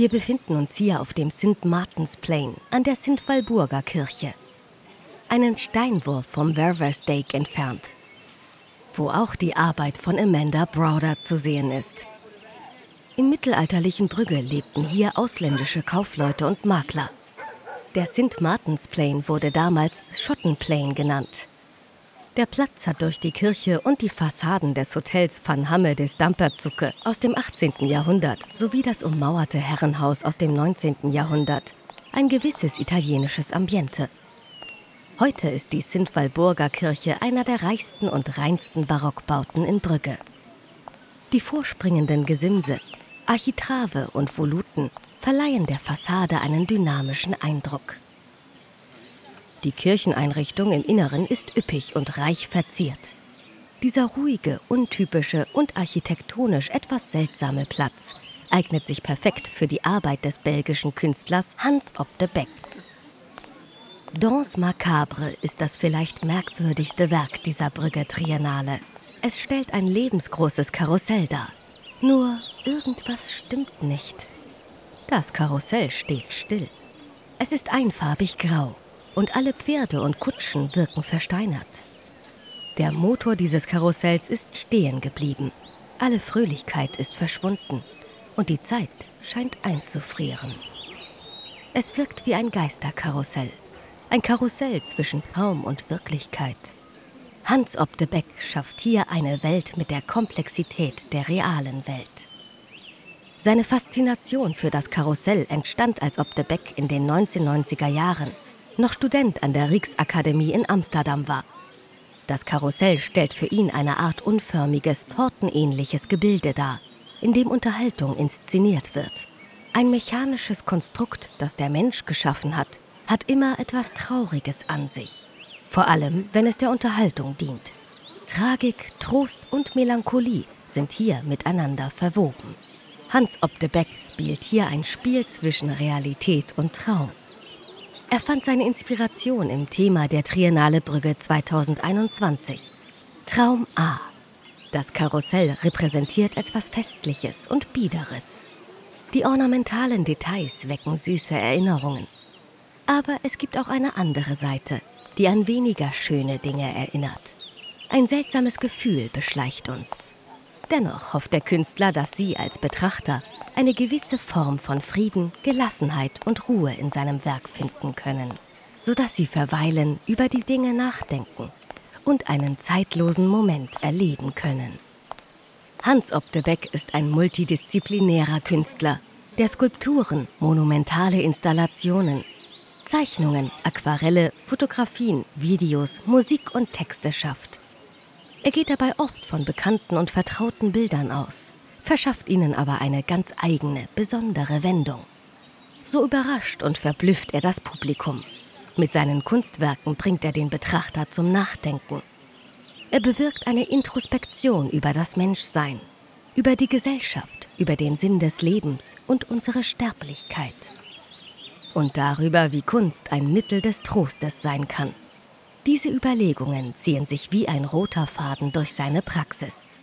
Wir befinden uns hier auf dem St. Martins Plain an der St. Walburger Kirche. Einen Steinwurf vom Werversdijk entfernt, wo auch die Arbeit von Amanda Browder zu sehen ist. Im mittelalterlichen Brügge lebten hier ausländische Kaufleute und Makler. Der St. Martins Plain wurde damals Schottenplain genannt. Der Platz hat durch die Kirche und die Fassaden des Hotels Van Hamme des Damperzucke aus dem 18. Jahrhundert sowie das ummauerte Herrenhaus aus dem 19. Jahrhundert ein gewisses italienisches Ambiente. Heute ist die Sintwalburger Kirche einer der reichsten und reinsten Barockbauten in Brügge. Die vorspringenden Gesimse, Architrave und Voluten verleihen der Fassade einen dynamischen Eindruck. Die Kircheneinrichtung im Inneren ist üppig und reich verziert. Dieser ruhige, untypische und architektonisch etwas seltsame Platz eignet sich perfekt für die Arbeit des belgischen Künstlers Hans Op de Beck. Danse Macabre ist das vielleicht merkwürdigste Werk dieser Brügge Triennale. Es stellt ein lebensgroßes Karussell dar. Nur irgendwas stimmt nicht. Das Karussell steht still. Es ist einfarbig grau und alle Pferde und Kutschen wirken versteinert. Der Motor dieses Karussells ist stehen geblieben. Alle Fröhlichkeit ist verschwunden und die Zeit scheint einzufrieren. Es wirkt wie ein Geisterkarussell. Ein Karussell zwischen Traum und Wirklichkeit. Hans Op de Beck schafft hier eine Welt mit der Komplexität der realen Welt. Seine Faszination für das Karussell entstand als Op de Beck in den 1990er Jahren noch Student an der Rijksakademie in Amsterdam war. Das Karussell stellt für ihn eine Art unförmiges, tortenähnliches Gebilde dar, in dem Unterhaltung inszeniert wird. Ein mechanisches Konstrukt, das der Mensch geschaffen hat, hat immer etwas Trauriges an sich. Vor allem, wenn es der Unterhaltung dient. Tragik, Trost und Melancholie sind hier miteinander verwoben. Hans Op de Beck spielt hier ein Spiel zwischen Realität und Traum. Er fand seine Inspiration im Thema der Triennale Brügge 2021. Traum A. Das Karussell repräsentiert etwas Festliches und Biederes. Die ornamentalen Details wecken süße Erinnerungen. Aber es gibt auch eine andere Seite, die an weniger schöne Dinge erinnert. Ein seltsames Gefühl beschleicht uns. Dennoch hofft der Künstler, dass Sie als Betrachter eine gewisse Form von Frieden, Gelassenheit und Ruhe in seinem Werk finden können, sodass sie verweilen, über die Dinge nachdenken und einen zeitlosen Moment erleben können. Hans Op de Beck ist ein multidisziplinärer Künstler, der Skulpturen, monumentale Installationen, Zeichnungen, Aquarelle, Fotografien, Videos, Musik und Texte schafft. Er geht dabei oft von bekannten und vertrauten Bildern aus verschafft ihnen aber eine ganz eigene, besondere Wendung. So überrascht und verblüfft er das Publikum. Mit seinen Kunstwerken bringt er den Betrachter zum Nachdenken. Er bewirkt eine Introspektion über das Menschsein, über die Gesellschaft, über den Sinn des Lebens und unsere Sterblichkeit. Und darüber, wie Kunst ein Mittel des Trostes sein kann. Diese Überlegungen ziehen sich wie ein roter Faden durch seine Praxis.